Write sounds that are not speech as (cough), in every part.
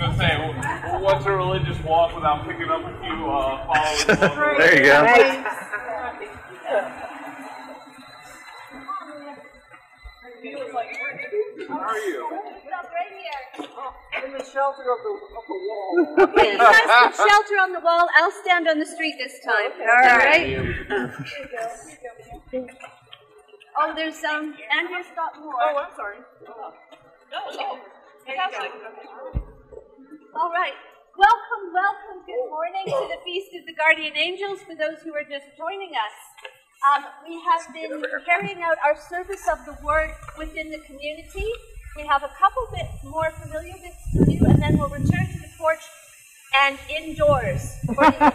gonna say, what's a religious walk without picking up a few uh, followers? (laughs) There you go. How are you? In the shelter of the, of the wall. (laughs) Okay, you guys can shelter on the wall. I'll stand on the street this time. All right. (laughs) Oh, there's um, Andrew's got more. Oh, I'm sorry. No, no. All right. Welcome, welcome. Good morning to the Feast of the Guardian Angels for those who are just joining us. Um, we have been carrying out our service of the Word within the community. We have a couple bit more familiar bits to do, and then we'll return to the porch and indoors for the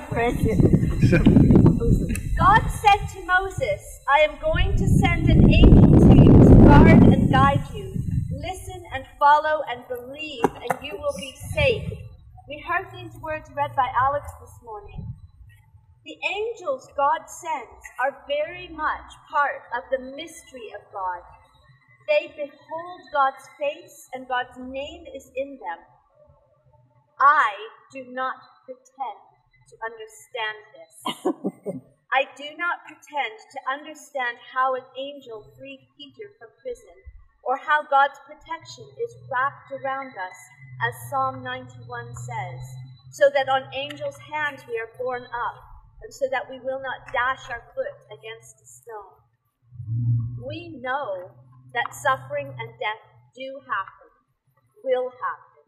(laughs) God said to Moses, I am going to send an angel to you to guard and guide you. Listen and follow and believe, and you will be safe. We heard these words read by Alex this morning. The angels God sends are very much part of the mystery of God. They behold God's face, and God's name is in them. I do not pretend to understand this. (laughs) I do not pretend to understand how an angel freed Peter from prison, or how God's protection is wrapped around us, as Psalm 91 says, so that on angels' hands we are borne up, and so that we will not dash our foot against a stone. We know that suffering and death do happen, will happen.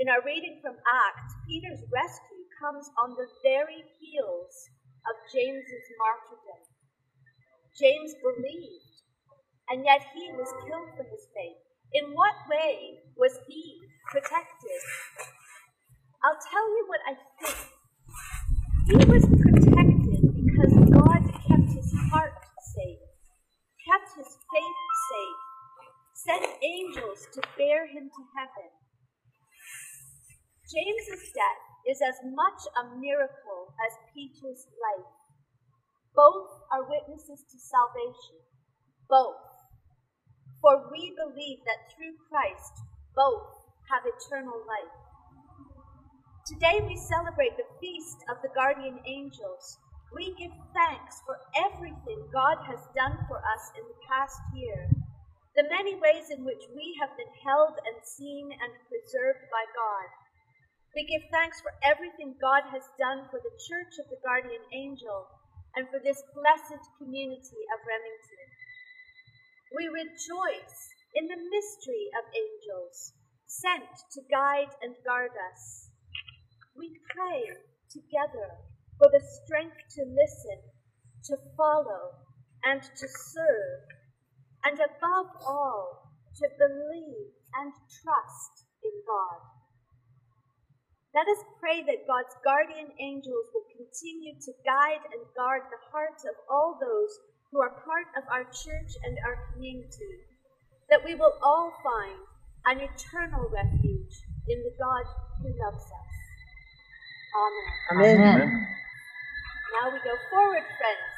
In our reading from Acts, Peter's rescue comes on the very heels of James's martyrdom. James believed, and yet he was killed for his faith. In what way was he protected? I'll tell you what I think. He was protected because God kept his heart safe, kept his faith sent angels to bear him to heaven. James's death is as much a miracle as Peter's life. Both are witnesses to salvation. Both. For we believe that through Christ, both have eternal life. Today we celebrate the feast of the guardian angels. We give thanks for everything God has done for us in the past year, the many ways in which we have been held and seen and preserved by God. We give thanks for everything God has done for the Church of the Guardian Angel and for this blessed community of Remington. We rejoice in the mystery of angels sent to guide and guard us. We pray together for the strength to listen, to follow, and to serve, and above all, to believe and trust in God. Let us pray that God's guardian angels will continue to guide and guard the hearts of all those who are part of our church and our community, that we will all find an eternal refuge in the God who loves us. Amen. Amen. Now we go forward, friends.